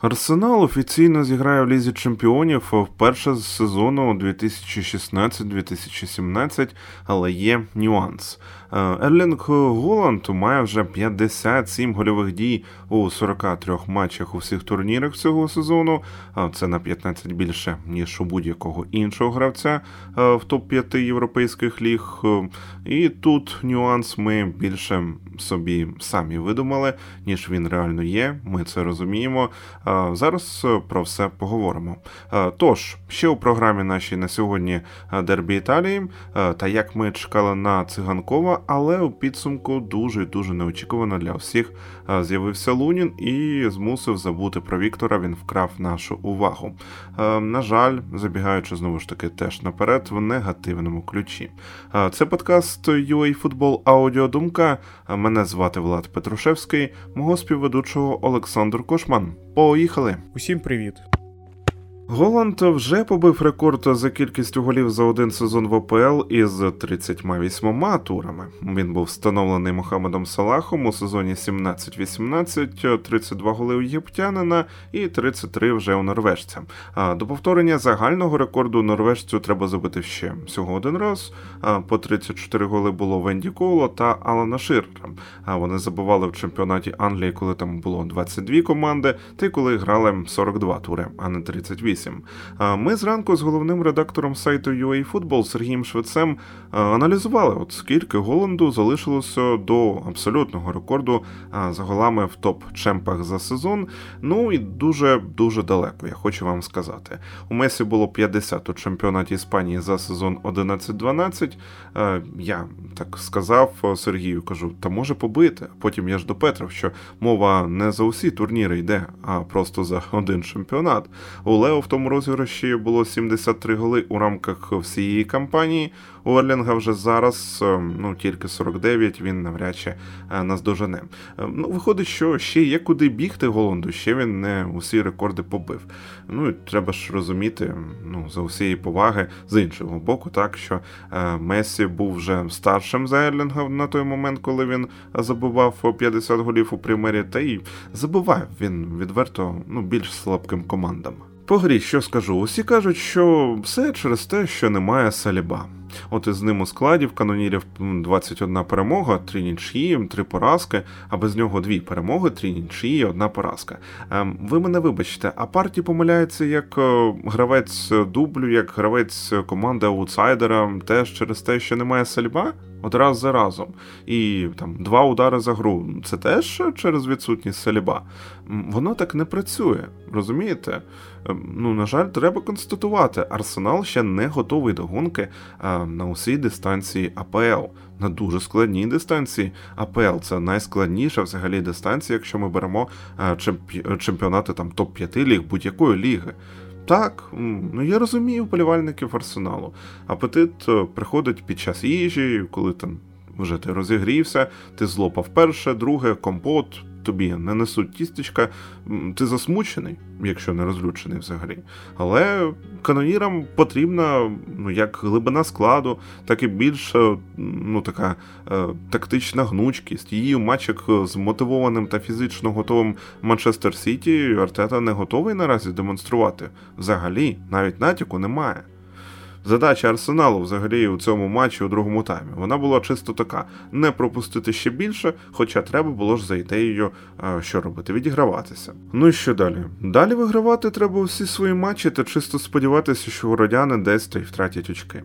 Арсенал офіційно зіграє в лізі чемпіонів вперше з сезону 2016-2017, але є нюанс. Е, Ерлінг Голланд має вже 57 гольових дій у 43 матчах у всіх турнірах цього сезону. Це на 15 більше ніж у будь-якого іншого гравця е, в топ 5 європейських ліг. Е, і тут нюанс ми більше собі самі видумали, ніж він реально є. Ми це розуміємо. Зараз про все поговоримо. Тож, ще у програмі нашій на сьогодні Дербі Італії, та як ми чекали на циганкова, але у підсумку дуже дуже неочікувано для всіх з'явився Лунін і змусив забути про Віктора. Він вкрав нашу увагу. На жаль, забігаючи знову ж таки теж наперед в негативному ключі. Це подкаст UA Football Аудіодумка. Мене звати Влад Петрушевський, мого співведучого Олександр Кошман. Поїхали! Усім привіт! Голланд вже побив рекорд за кількістю голів за один сезон в ОПЛ із 38 турами. Він був встановлений Мохамедом Салахом у сезоні 17-18, 32 голи у єптянина і 33 вже у норвежця. А до повторення загального рекорду норвежцю треба забити ще всього один раз. По 34 голи було Венді Коуло та Алана Ширера. А вони забували в чемпіонаті Англії, коли там було 22 команди, та й коли грали 42 тури, а не 38. 8. Ми зранку з головним редактором сайту UA Сергієм Швецем аналізували, от скільки Голланду залишилося до абсолютного рекорду за голами в топ-чемпах за сезон. Ну і дуже дуже далеко, я хочу вам сказати. У Месі було 50 у чемпіонаті Іспанії за сезон 11-12. Я так сказав Сергію, кажу, та може побити. Потім я ж допетрив, що мова не за усі турніри йде, а просто за один чемпіонат. У Лео тому розіграші було 73 голи у рамках всієї кампанії. У Ерлінга вже зараз е, ну тільки 49, він навряд чи е, наздожене. Е, ну, Виходить, що ще є куди бігти Голланду, ще він не усі рекорди побив. Ну і треба ж розуміти, ну за усієї поваги з іншого боку, так що Месі був вже старшим за Ерлінга на той момент, коли він забував 50 голів у примері, та й забував він відверто ну більш слабким командам. По грі, що скажу, усі кажуть, що все через те, що немає саліба. От із ним у складі в канонірів 21 перемога, 3 нічиї, 3 поразки, а без нього дві перемоги, 3 нічиї, одна поразка. Ем, ви мене вибачте, а парті помиляється як е, гравець дублю, як гравець команди аутсайдера, теж через те, що немає сальба? От раз за разом. І там два удари за гру. Це теж через відсутність саліба. Воно так не працює, розумієте? Ем, ну, на жаль, треба констатувати, Арсенал ще не готовий до гонки на усій дистанції АПЛ. На дуже складній дистанції. АПЛ це найскладніша взагалі дистанція, якщо ми беремо чемпіонати там топ-5 ліг будь-якої ліги. Так, ну я розумію вболівальників арсеналу. Апетит е, приходить під час їжі, коли там вже ти розігрівся, ти злопав перше, друге, компот, тобі не несуть тістечка, ти засмучений, якщо не розлючений взагалі. Але канонірам потрібна ну, як глибина складу, так і більш ну, така е, тактична гнучкість. Її у матчах з мотивованим та фізично готовим Манчестер Сіті Артета не готовий наразі демонструвати. Взагалі, навіть натяку немає. Задача Арсеналу взагалі у цьому матчі у другому таймі. Вона була чисто така: не пропустити ще більше, хоча треба було ж за ідеєю, що робити, відіграватися. Ну і що далі? Далі вигравати треба всі свої матчі та чисто сподіватися, що городяни десь та й втратять очки.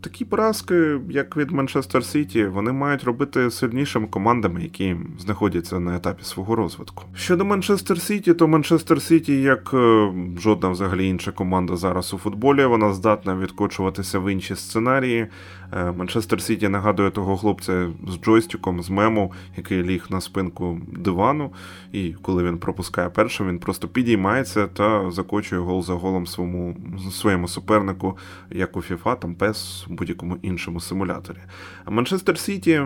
Такі поразки, як від Манчестер Сіті, вони мають робити сильнішими командами, які знаходяться на етапі свого розвитку. Щодо Манчестер Сіті, то Манчестер Сіті, як е, жодна взагалі інша команда зараз у футболі, вона здатна відкотувати скочуватися в інші сценарії. Е, Манчестер Сіті нагадує того хлопця з джойстиком, з мему, який ліг на спинку дивану. І коли він пропускає першим, він просто підіймається та закочує гол за голом своєму своєму супернику, як у FIFA, там PES, будь-якому іншому симуляторі. А Манчестер Сіті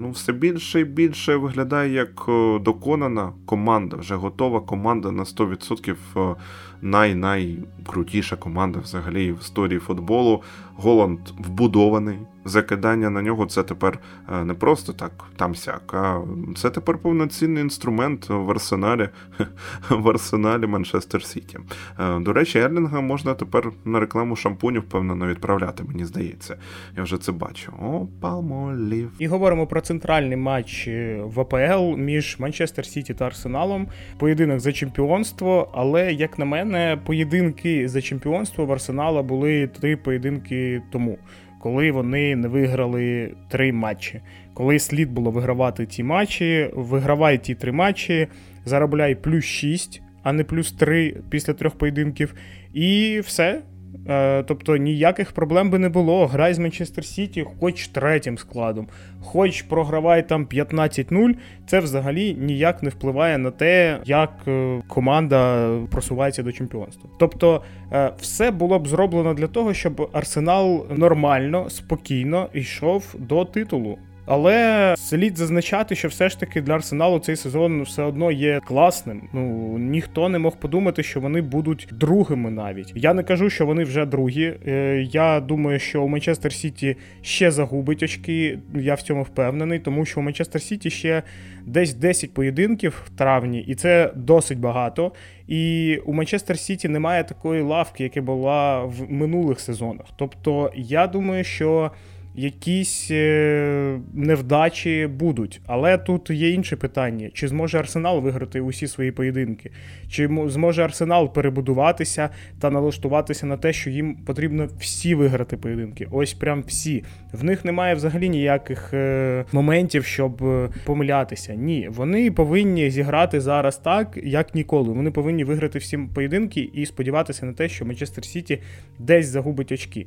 ну, все більше і більше виглядає як доконана команда, вже готова команда на 100% най-найкрутіша команда взагалі в історії футболу. Голланд вбудований, закидання на нього це тепер е, не просто так там сяк, а це тепер повноцінний інструмент в арсеналі в арсеналі Манчестер Сіті. Е, до речі, Ерлінга можна тепер на рекламу шампунів, впевнено, відправляти, мені здається. Я вже це бачу. О, палмолів. І говоримо про центральний матч е, в АПЛ між Манчестер Сіті та Арсеналом. Поєдинок за чемпіонство, але, як на мене, поєдинки за чемпіонство в Арсенала були три поєдинки тому коли вони не виграли три матчі. Коли слід було вигравати ті матчі, вигравай ті три матчі, заробляй плюс 6, а не плюс 3 після трьох поєдинків. І все. Е, тобто ніяких проблем би не було. Грай з Манчестер Сіті, хоч третім складом, хоч програвай там 15-0, це взагалі ніяк не впливає на те, як е, команда просувається до чемпіонства. Тобто, е, все було б зроблено для того, щоб Арсенал нормально, спокійно йшов до титулу. Але слід зазначати, що все ж таки для Арсеналу цей сезон все одно є класним. Ну ніхто не мог подумати, що вони будуть другими навіть. Я не кажу, що вони вже другі. Е, я думаю, що у Манчестер Сіті ще загубить очки. Я в цьому впевнений, тому що у Манчестер Сіті ще десь 10 поєдинків в травні, і це досить багато. І у Манчестер Сіті немає такої лавки, яка була в минулих сезонах. Тобто, я думаю, що якісь е, невдачі будуть. Але тут є інше питання: чи зможе Арсенал виграти усі свої поєдинки? Чи зможе Арсенал перебудуватися та налаштуватися на те, що їм потрібно всі виграти поєдинки? Ось прям всі. В них немає взагалі ніяких е, моментів, щоб е, помилятися. Ні, вони повинні зіграти зараз так, як ніколи. Вони повинні виграти всі поєдинки і сподіватися на те, що Манчестер Сіті десь загубить очки.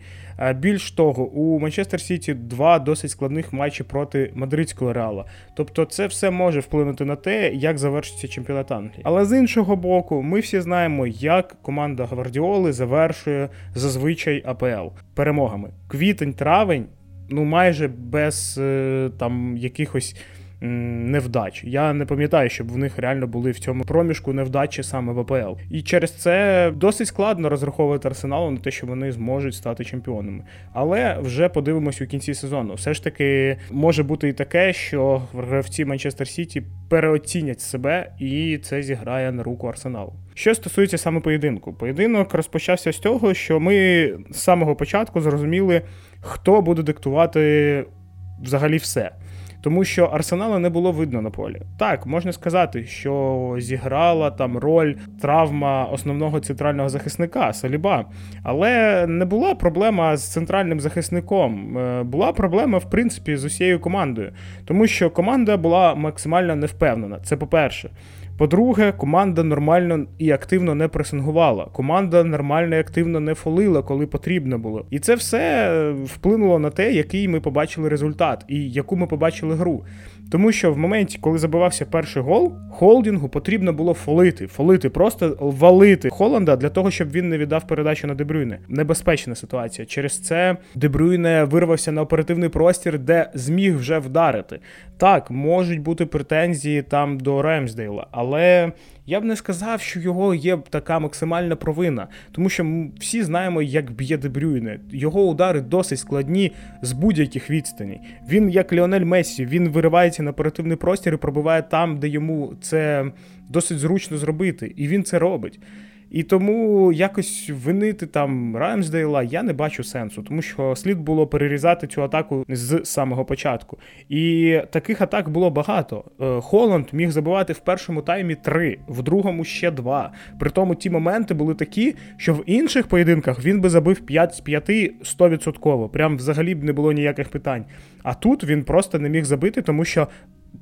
Більш того, у Манчестер Сіті. Сіті два досить складних матчі проти мадридського реала. Тобто, це все може вплинути на те, як завершиться чемпіонат Англії. Але з іншого боку, ми всі знаємо, як команда Гвардіоли завершує зазвичай АПЛ перемогами. Квітень-травень, ну майже без е, там якихось невдач. Я не пам'ятаю, щоб в них реально були в цьому проміжку невдачі саме в АПЛ. І через це досить складно розраховувати арсеналу на те, що вони зможуть стати чемпіонами. Але вже подивимось у кінці сезону. Все ж таки може бути і таке, що гравці Манчестер Сіті переоцінять себе, і це зіграє на руку арсеналу. Що стосується саме поєдинку, поєдинок розпочався з того, що ми з самого початку зрозуміли, хто буде диктувати взагалі все тому що Арсенала не було видно на полі. Так, можна сказати, що зіграла там роль травма основного центрального захисника Саліба. Але не була проблема з центральним захисником. Е, була проблема, в принципі, з усією командою, тому що команда була максимально невпевнена. Це по-перше. По-друге, команда нормально і активно не пресингувала. Команда нормально і активно не фолила, коли потрібно було. І це все вплинуло на те, який ми побачили результат і яку ми побачили гру. Тому що в моменті, коли забивався перший гол, холдингу потрібно було фолити, фолити, просто валити Холланда для того, щоб він не віддав передачу на Дебрюйне. Небезпечна ситуація. Через це Дебрюйне вирвався на оперативний простір, де зміг вже вдарити. Так, можуть бути претензії там до Ремсдейла, але я б не сказав, що його є така максимальна провина, тому що всі знаємо, як б'є Дебрюйне. Його удари досить складні з будь-яких відстаней. Він, як Ліонель Мессі, він виривається на оперативний простір і пробиває там, де йому це досить зручно зробити, і він це робить. І тому якось винити там Раймсдейла я не бачу сенсу, тому що слід було перерізати цю атаку з самого початку. І таких атак було багато. Е, Холланд міг забивати в першому таймі три, в другому ще два. При тому ті моменти були такі, що в інших поєдинках він би забив 5 з 5 100%. Прям взагалі б не було ніяких питань. А тут він просто не міг забити, тому що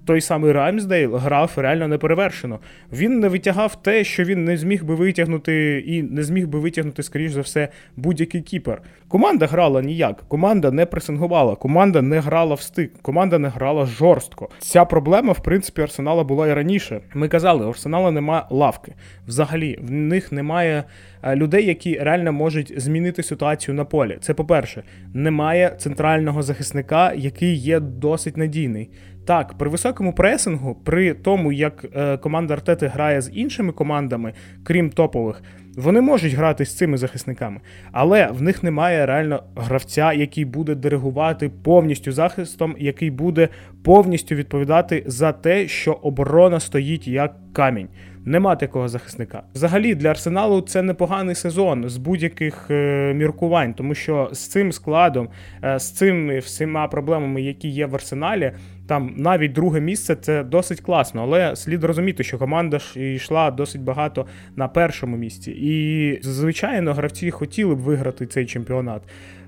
той самий Рамсдейл грав реально неперевершено. Він не витягав те, що він не зміг би витягнути, і не зміг би витягнути, скоріш за все, будь-який кіпер. Команда грала ніяк, команда не пресингувала, команда не грала в стик, команда не грала жорстко. Ця проблема, в принципі, Арсенала була і раніше. Ми казали, у Арсенала немає лавки. Взагалі, в них немає е, людей, які реально можуть змінити ситуацію на полі. Це по-перше, немає центрального захисника, який є досить надійний. Так, при високому пресингу, при тому, як е, команда Артети грає з іншими командами, крім топових, вони можуть грати з цими захисниками, але в них немає реально гравця, який буде диригувати повністю захистом, який буде повністю відповідати за те, що оборона стоїть як камінь. Нема такого захисника. Взагалі для арсеналу це непоганий сезон з будь-яких е, міркувань, тому що з цим складом, е, з цими всіма проблемами, які є в арсеналі, там навіть друге місце це досить класно, але слід розуміти, що команда ж йшла досить багато на першому місці. І звичайно, гравці хотіли б виграти цей чемпіонат.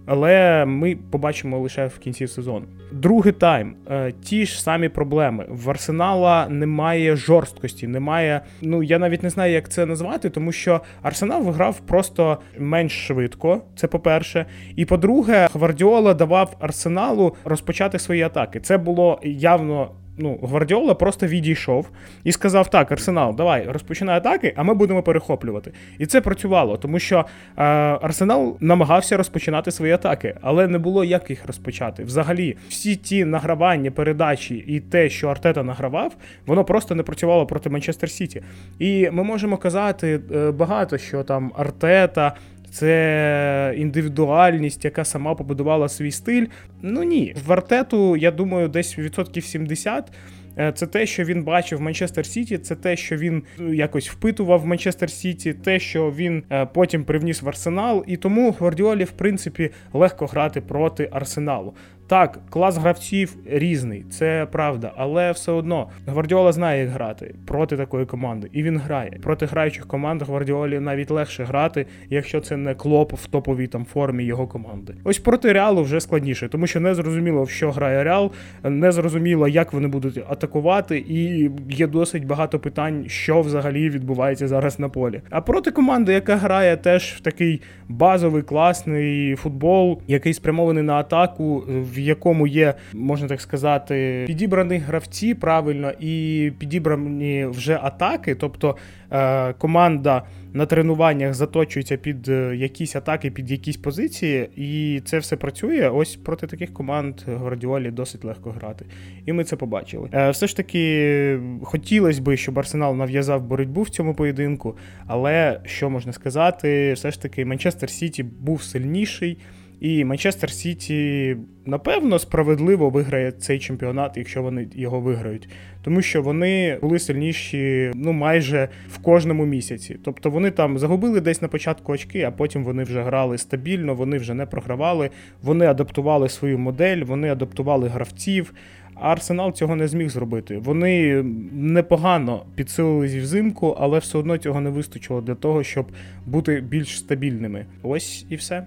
Але ми побачимо лише в кінці сезону. Другий тайм. Е, ті ж самі проблеми. В Арсенала немає жорсткості, немає. Ну я навіть не знаю, як це назвати, тому що Арсенал виграв просто менш швидко. Це по-перше. І по-друге, Гвардіола давав Арсеналу розпочати свої атаки. Це було явно ну, Гвардіола просто відійшов і сказав: так, Арсенал, давай розпочинай атаки, а ми будемо перехоплювати. І це працювало, тому що е, Арсенал намагався розпочинати свої атаки, але не було як їх розпочати. Взагалі, всі ті награвання, передачі і те, що Артета награвав, воно просто не працювало проти Манчестер Сіті. І ми можемо казати е, багато, що там Артета це індивідуальність, яка сама побудувала свій стиль. Ну ні, в Артету, я думаю, десь відсотків 70 е, це те, що він бачив в Манчестер Сіті, це те, що він е, якось впитував в Манчестер Сіті, те, що він е, потім привніс в Арсенал, і тому Гвардіолі, в принципі, легко грати проти Арсеналу. Так, клас гравців різний, це правда, але все одно Гвардіола знає, як грати проти такої команди, і він грає. Проти граючих команд Гвардіолі навіть легше грати, якщо це не клоп в топовій там формі його команди. Ось проти реалу вже складніше, тому що не зрозуміло, в що грає Реал, не зрозуміло, як вони будуть атакувати, і є досить багато питань, що взагалі відбувається зараз на полі. А проти команди, яка грає теж в такий базовий класний футбол, який спрямований на атаку в якому є, можна так сказати, підібрані гравці правильно і підібрані вже атаки. Тобто е, команда на тренуваннях заточується під е, якісь атаки, під якісь позиції, і це все працює. Ось проти таких команд Гвардіолі досить легко грати. І ми це побачили. Е, все ж таки хотілося б, щоб Арсенал нав'язав боротьбу в цьому поєдинку, але що можна сказати, все ж таки Манчестер Сіті був сильніший. І Манчестер Сіті, напевно, справедливо виграє цей чемпіонат, якщо вони його виграють. Тому що вони були сильніші ну майже в кожному місяці. Тобто вони там загубили десь на початку очки, а потім вони вже грали стабільно, вони вже не програвали, вони адаптували свою модель, вони адаптували гравців. А Арсенал цього не зміг зробити. Вони непогано підсилились взимку, але все одно цього не вистачило для того, щоб бути більш стабільними. Ось і все.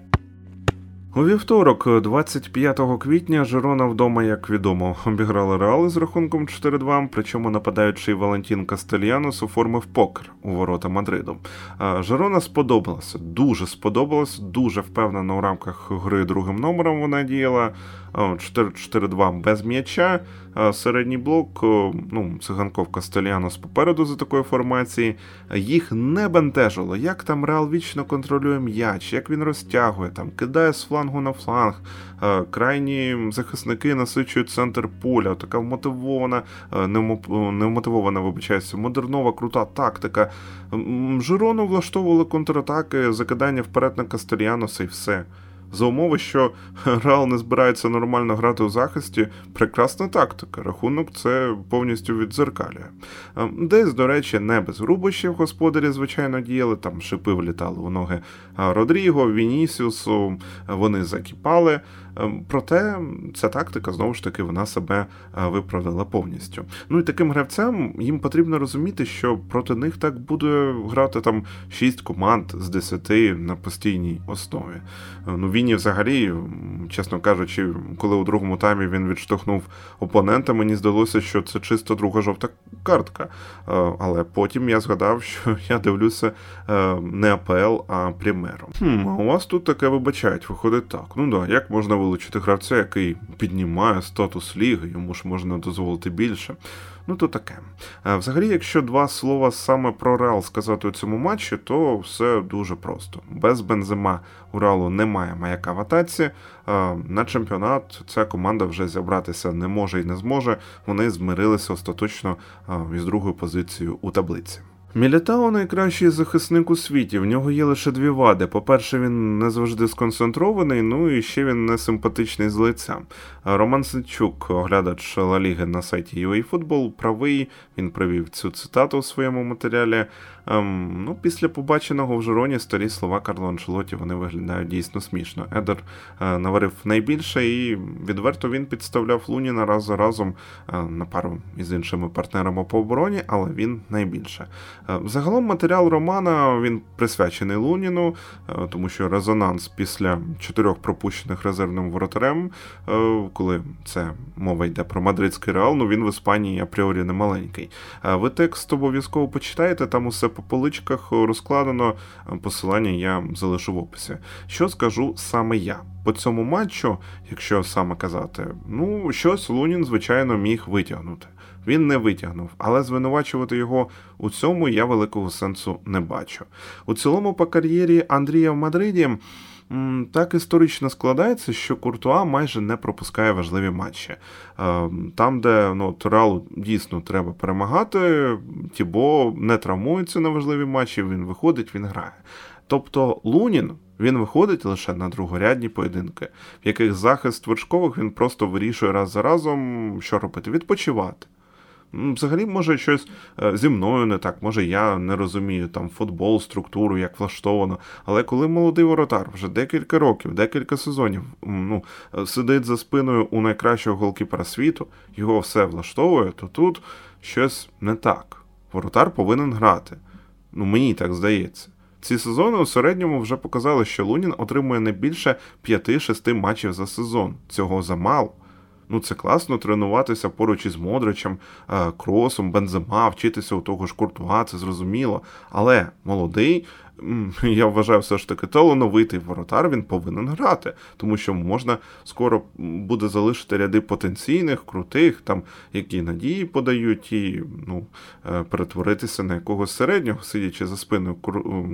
У вівторок, 25 квітня, Жирона вдома, як відомо, обіграла Реали з рахунком 4-2, причому нападаючий Валентін Кастельянос оформив покер у ворота Мадриду. Жирона сподобалася, дуже сподобалась, дуже впевнено у рамках гри другим номером вона діяла. 4-4-2 без м'яча. Середній блок, ну, циганков Кастельянос попереду за такої формації. Їх не бентежило, як там Реал вічно контролює м'яч, як він розтягує, там кидає з флангу на фланг. Крайні захисники насичують центр поля. Така вмотивована, невмотивована, вибачаюся, модернова, крута тактика. Жирону влаштовували контратаки, закидання вперед на Кастельяноса і все за умови, що Реал не збирається нормально грати у захисті, прекрасна тактика. Рахунок це повністю відзеркалює. Ем, десь, до речі, не без грубощів господарі, звичайно, діяли, там шипи влітали у ноги Родріго, Вінісіусу, вони закіпали. Ем, проте ця тактика знову ж таки вона себе е, виправдала повністю. Ну і таким гравцям їм потрібно розуміти, що проти них так буде грати там 6 команд з 10 на постійній основі. Е, ну Віні взагалі, чесно кажучи, коли у другому таймі він відштовхнув опонента, мені здалося, що це чисто друга жовта картка. Е, але потім я згадав, що я дивлюся не АПЛ, а Примеру. Хм, У вас тут таке вибачають, виходить так. Ну да, як можна вилучити гравця, який піднімає статус ліги, йому ж можна дозволити більше. Ну, то таке. Взагалі, якщо два слова саме про Реал сказати у цьому матчі, то все дуже просто. Без бензима у Реалу немає маяка в атаці. На чемпіонат ця команда вже зібратися не може і не зможе. Вони змирилися остаточно із другою позицією у таблиці. Мілітао найкращий захисник у світі. В нього є лише дві вади. По-перше, він не завжди сконцентрований, ну і ще він не симпатичний з лиця. Роман Сенчук, оглядач Ла Ліги на сайті UAFootball, правий. Він привів цю цитату у своєму матеріалі. Ем, ну, Після побаченого в Жироні старі слова Карло Анчелоті вони виглядають дійсно смішно. Едер е, наварив найбільше і відверто він підставляв Луніна раз за разом е, на пару із іншими партнерами по обороні, але він найбільше. Е, загалом матеріал Романа він присвячений Луніну, е, тому що резонанс після чотирьох пропущених резервним воротарем, е, коли це мова йде про мадридський реал, ну він в Іспанії апріорі не маленький. Ви текст обов'язково почитаєте, там усе по поличках розкладено. Посилання я залишу в описі. Що скажу саме я? По цьому матчу, якщо саме казати, ну щось Лунін, звичайно, міг витягнути. Він не витягнув, але звинувачувати його у цьому я великого сенсу не бачу. У цілому, по кар'єрі Андрія в Мадриді. Так історично складається, що Куртуа майже не пропускає важливі матчі. Е, там, де ну, Реалу дійсно треба перемагати, Тібо не травмується на важливі матчі, він виходить, він грає. Тобто Лунін він виходить лише на другорядні поєдинки, в яких захист вершкових він просто вирішує раз за разом, що робити, відпочивати. Взагалі, може, щось е, зі мною не так, може я не розумію там футбол, структуру, як влаштовано. Але коли молодий воротар вже декілька років, декілька сезонів ну, е, сидить за спиною у найкращого голкіпера світу, його все влаштовує, то тут щось не так. Воротар повинен грати. Ну, мені так здається. Ці сезони у середньому вже показали, що Лунін отримує не більше 5-6 матчів за сезон. Цього замало. Ну це класно тренуватися поруч із Модричем, е, Кросом, Бензема, вчитися у того ж Куртуа, це зрозуміло. Але молодий я вважаю, все ж таки талановитий воротар він повинен грати, тому що можна скоро буде залишити ряди потенційних, крутих, там які надії подають, і ну, е, перетворитися на якогось середнього, сидячи за спиною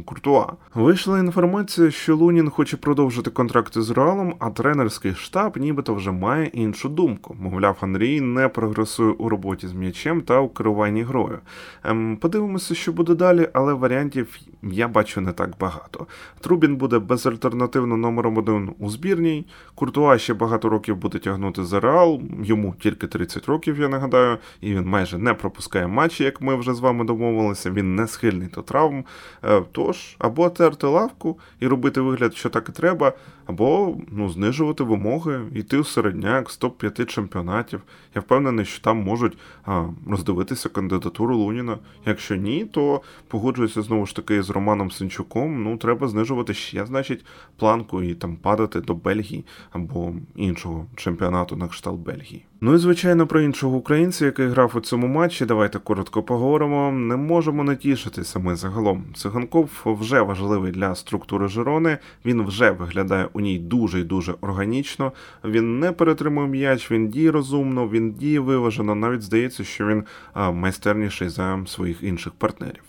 Куртуа. Вийшла інформація, що Лунін хоче продовжити контракти з Реалом, а тренерський штаб нібито вже має іншу думку. Мовляв, Андрій не прогресує у роботі з м'ячем та у керуванні грою. Ем, подивимося, що буде далі, але варіантів я бачу що не так багато. Трубін буде безальтернативно номером один у збірній. Куртуа ще багато років буде тягнути за реал, йому тільки 30 років, я нагадаю, і він майже не пропускає матчі, як ми вже з вами домовилися. Він не схильний до травм. Е, тож, або терти лавку і робити вигляд, що так і треба, або ну, знижувати вимоги, йти у середняк з топ-5 чемпіонатів. Я впевнений, що там можуть а, роздивитися кандидатуру Луніна. Якщо ні, то погоджуюся знову ж таки з Романом Сенчуком. Ну, треба знижувати ще, значить, планку і там падати до Бельгії або іншого чемпіонату на кшталт Бельгії. Ну і звичайно про іншого українця, який грав у цьому матчі. Давайте коротко поговоримо. Не можемо не тішитися ми загалом. Циганков вже важливий для структури Жирони. Він вже виглядає у ній дуже і дуже органічно. Він не перетримує м'яч, він діє розумно, він діє виважено. Навіть здається, що він майстерніший за своїх інших партнерів.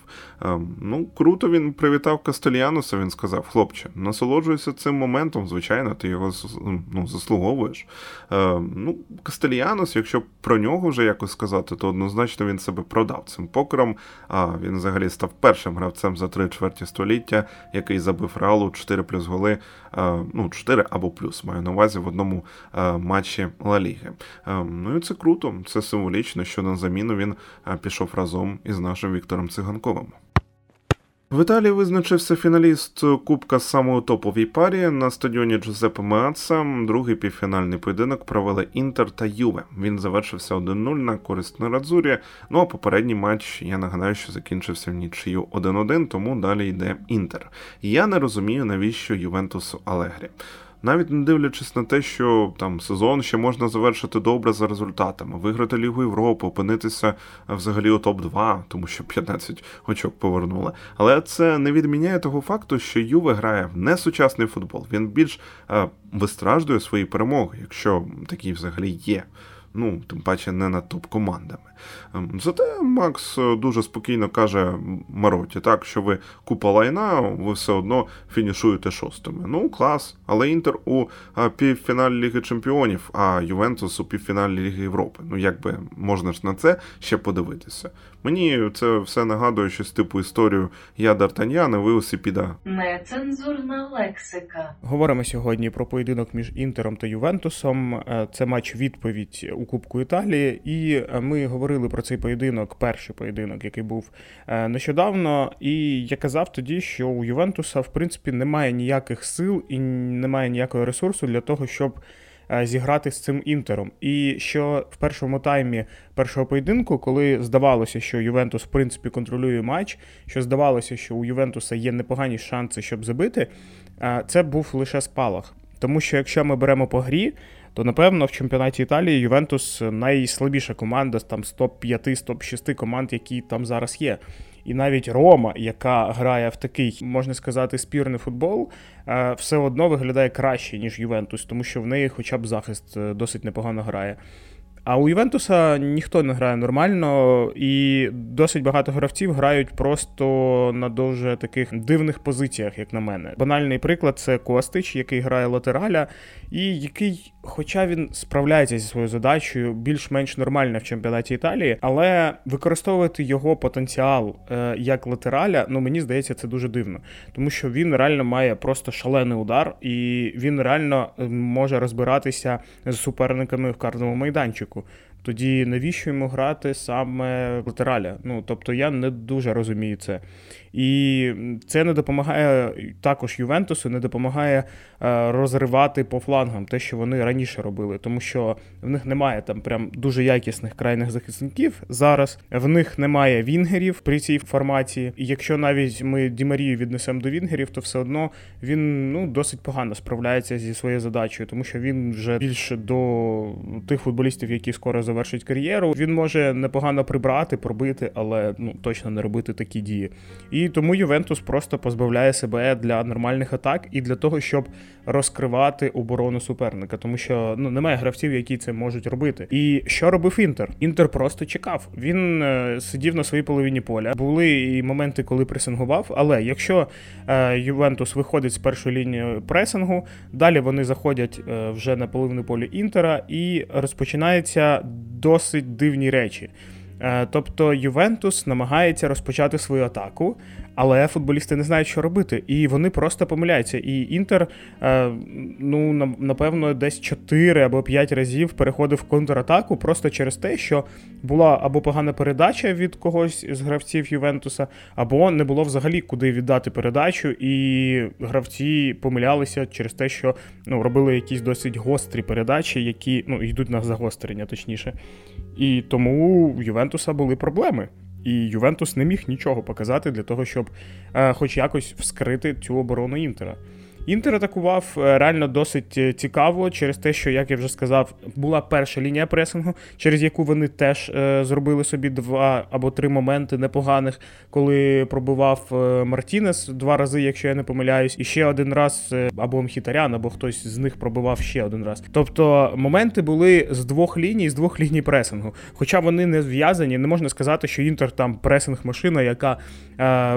Ну, круто він привітав Кастельянуса. Він сказав: хлопче, насолоджуйся цим моментом. Звичайно, ти його ну, заслуговуєш. Ну, Кастельянус якщо про нього вже якось сказати, то однозначно він себе продав цим покером. А він взагалі став першим гравцем за три чверті століття, який забив реалу 4 плюс голи, ну 4 або плюс маю на увазі в одному матчі Ла Ліги. Ну і це круто, це символічно, що на заміну він пішов разом із нашим Віктором Циганковим. В Італії визначився фіналіст Кубка самої топовій парі на стадіоні Джузеппе Меаца. Другий півфінальний поєдинок провели Інтер та Юве. Він завершився 1-0 на користь Нерадзурі. Ну а попередній матч я нагадаю, що закінчився в нічию 1-1, тому далі йде Інтер. Я не розумію, навіщо Ювентусу Алегрі. Навіть не дивлячись на те, що там сезон ще можна завершити добре за результатами, виграти Лігу Європи, опинитися взагалі у топ-2, тому що 15 очок повернули. Але це не відміняє того факту, що Юве грає в несучасний футбол. Він більш е, вистраждує свої перемоги, якщо такі взагалі є. Ну, тим паче не над топ-командами. Ем, зате Макс е, дуже спокійно каже Мароті, так, що ви купа лайна, ви все одно фінішуєте шостими. Ну, клас. Але Інтер у е, півфіналі Ліги Чемпіонів, а Ювентус у півфіналі Ліги Європи. Ну, як би можна ж на це ще подивитися. Мені це все нагадує щось типу історію Я Д'Артаньян, ви Осіпіда. Нецензурна лексика. Говоримо сьогодні про поєдинок між Інтером та Ювентусом. Е, це матч відповідь у Кубку Італії, і ми говорили про цей поєдинок, перший поєдинок, який був е, нещодавно. І я казав тоді, що у Ювентуса в принципі немає ніяких сил і немає ніякого ресурсу для того, щоб. Е, зіграти з цим інтером. І що в першому таймі першого поєдинку, коли здавалося, що Ювентус в принципі контролює матч, що здавалося, що у Ювентуса є непогані шанси, щоб забити, е, це був лише спалах. Тому що якщо ми беремо по грі, то напевно в чемпіонаті Італії Ювентус найслабіша команда з там з топ-5, з топ-6 команд, які там зараз є. І навіть Рома, яка грає в такий, можна сказати, спірний футбол, е, все одно виглядає краще, ніж Ювентус, тому що в неї хоча б захист е, досить непогано грає. А у Ювентуса ніхто не грає нормально, і досить багато гравців грають просто на дуже таких дивних позиціях, як на мене. Банальний приклад це Костич, який грає латераля, і який, хоча він справляється зі своєю задачею, більш-менш нормально в чемпіонаті Італії, але використовувати його потенціал е, як латераля, ну мені здається, це дуже дивно, тому що він реально має просто шалений удар, і він реально е, може розбиратися з суперниками в карному майданчику напрямку. Тоді навіщо йому грати саме латераля? Ну тобто я не дуже розумію це. І це не допомагає також Ювентусу, не допомагає е, розривати по флангам те, що вони раніше робили, тому що в них немає там прям дуже якісних крайних захисників зараз. В них немає вінгерів при цій формації. І якщо навіть ми Дімарію віднесемо до вінгерів, то все одно він ну досить погано справляється зі своєю задачею, тому що він вже більше до тих футболістів, які скоро завершить кар'єру. Він може непогано прибрати, пробити, але ну точно не робити такі дії. І тому Ювентус просто позбавляє себе для нормальних атак і для того, щоб розкривати оборону суперника, тому що ну немає гравців, які це можуть робити. І що робив Інтер? Інтер просто чекав. Він е, сидів на своїй половині поля. Були і моменти, коли пресингував. Але якщо е, Ювентус виходить з першої лінії пресингу, далі вони заходять е, вже на половину поля Інтера і розпочинаються досить дивні речі. Е, тобто Ювентус намагається розпочати свою атаку, але футболісти не знають, що робити, і вони просто помиляються. І Інтер, е, ну напевно, десь 4 або 5 разів переходив в контратаку просто через те, що була або погана передача від когось з гравців Ювентуса, або не було взагалі куди віддати передачу, і гравці помилялися через те, що ну, робили якісь досить гострі передачі, які ну, йдуть на загострення, точніше. І тому у Ювентуса були проблеми. І Ювентус не міг нічого показати для того, щоб е, хоч якось вскрити цю оборону Інтера. Інтер атакував е, реально досить е, цікаво через те, що, як я вже сказав, була перша лінія пресингу, через яку вони теж е, зробили собі два або три моменти непоганих, коли пробував е, Мартінес два рази, якщо я не помиляюсь, і ще один раз або Мхітарян, або хтось з них пробував ще один раз. Тобто моменти були з двох ліній, з двох ліній пресингу. Хоча вони не зв'язані, не можна сказати, що Інтер там пресинг-машина, яка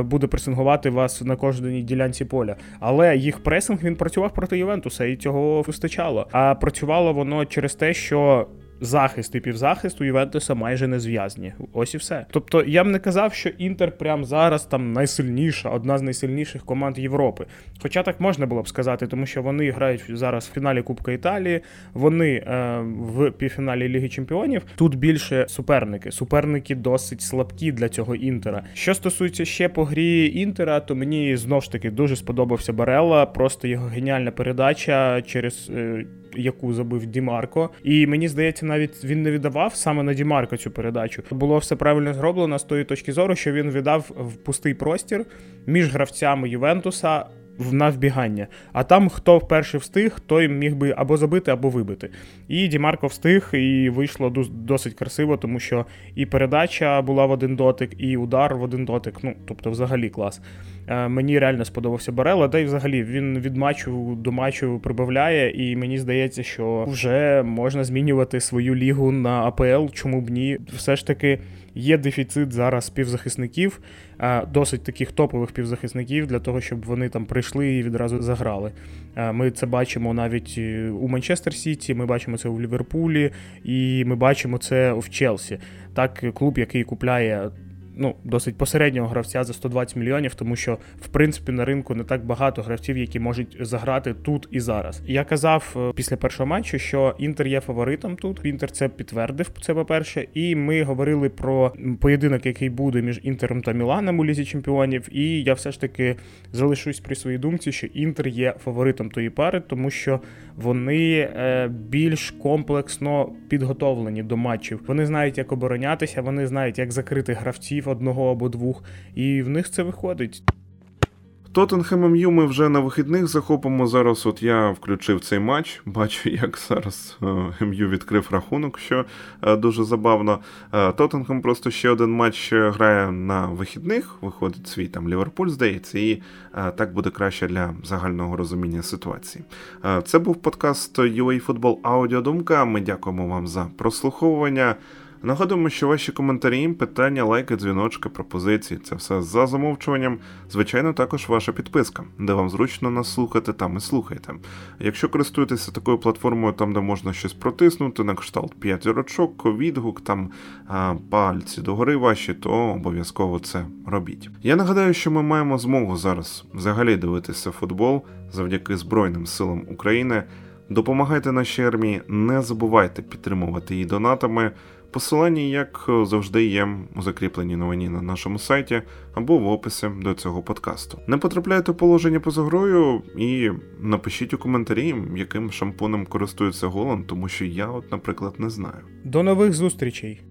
буде пресингувати вас на кожній ділянці поля. Але їх пресинг пресинг він працював проти Ювентуса, і цього вистачало. А працювало воно через те, що захист і півзахист у Ювентуса майже не зв'язані. Ось і все. Тобто я б не казав, що Інтер прямо зараз там найсильніша, одна з найсильніших команд Європи. Хоча так можна було б сказати, тому що вони грають зараз в фіналі Кубка Італії, вони е, в півфіналі Ліги Чемпіонів. Тут більше суперники. Суперники досить слабкі для цього інтера. Що стосується ще по грі інтера, то мені знов ж таки дуже сподобався Барелла. Просто його геніальна передача через. Е, яку забив Дімарко. І мені здається, навіть він не віддавав саме на Дімарко цю передачу. Було все правильно зроблено з тої точки зору, що він віддав в пустий простір між гравцями Ювентуса на вбігання. А там хто вперше встиг, той міг би або забити, або вибити. І Дімарко встиг, і вийшло досить красиво, тому що і передача була в один дотик, і удар в один дотик. Ну, тобто, взагалі клас. Е, мені реально сподобався Барела, да й взагалі він від матчу до матчу прибавляє, і мені здається, що вже можна змінювати свою лігу на АПЛ. Чому б ні? Все ж таки є дефіцит зараз півзахисників, е, досить таких топових півзахисників для того, щоб вони там прийшли і відразу заграли. Е, ми це бачимо навіть у Манчестер Сіті, ми бачимо це у Ліверпулі, і ми бачимо це в Челсі. Так, клуб, який купляє ну, досить посереднього гравця за 120 мільйонів, тому що в принципі на ринку не так багато гравців, які можуть заграти тут і зараз. Я казав е, після першого матчу, що Інтер є фаворитом тут. Інтер це підтвердив це, по-перше, і ми говорили про поєдинок, який буде між Інтером та Міланом у лізі чемпіонів. І я все ж таки залишусь при своїй думці, що Інтер є фаворитом тої пари, тому що вони е, більш комплексно підготовлені до матчів. Вони знають, як оборонятися, вони знають, як закрити гравців одного або двох, і в них це виходить. Тоттенхем МЮ ми вже на вихідних захопимо. Зараз от я включив цей матч, бачу, як зараз е, МЮ відкрив рахунок, що е, дуже забавно. Е, Тоттенхем просто ще один матч грає на вихідних, виходить свій там Ліверпуль, здається, і так буде краще для загального розуміння ситуації. Це був подкаст UA Football Аудіодумка. Ми дякуємо вам за прослуховування. Нагадуємо, що ваші коментарі, питання, лайки, дзвіночки, пропозиції це все за замовчуванням. Звичайно, також ваша підписка, де вам зручно нас слухати, там і слухайте. Якщо користуєтеся такою платформою, там де можна щось протиснути, на кшталт 5 рочок, відгук, там а, пальці догори ваші, то обов'язково це робіть. Я нагадаю, що ми маємо змогу зараз взагалі дивитися футбол завдяки Збройним силам України. Допомагайте нашій армії, не забувайте підтримувати її донатами. Посилання, як завжди, є у закріпленій новині на нашому сайті або в описі до цього подкасту. Не потрапляйте в положення поза грою і напишіть у коментарі, яким шампунем користується Голан, тому що я, от, наприклад, не знаю. До нових зустрічей!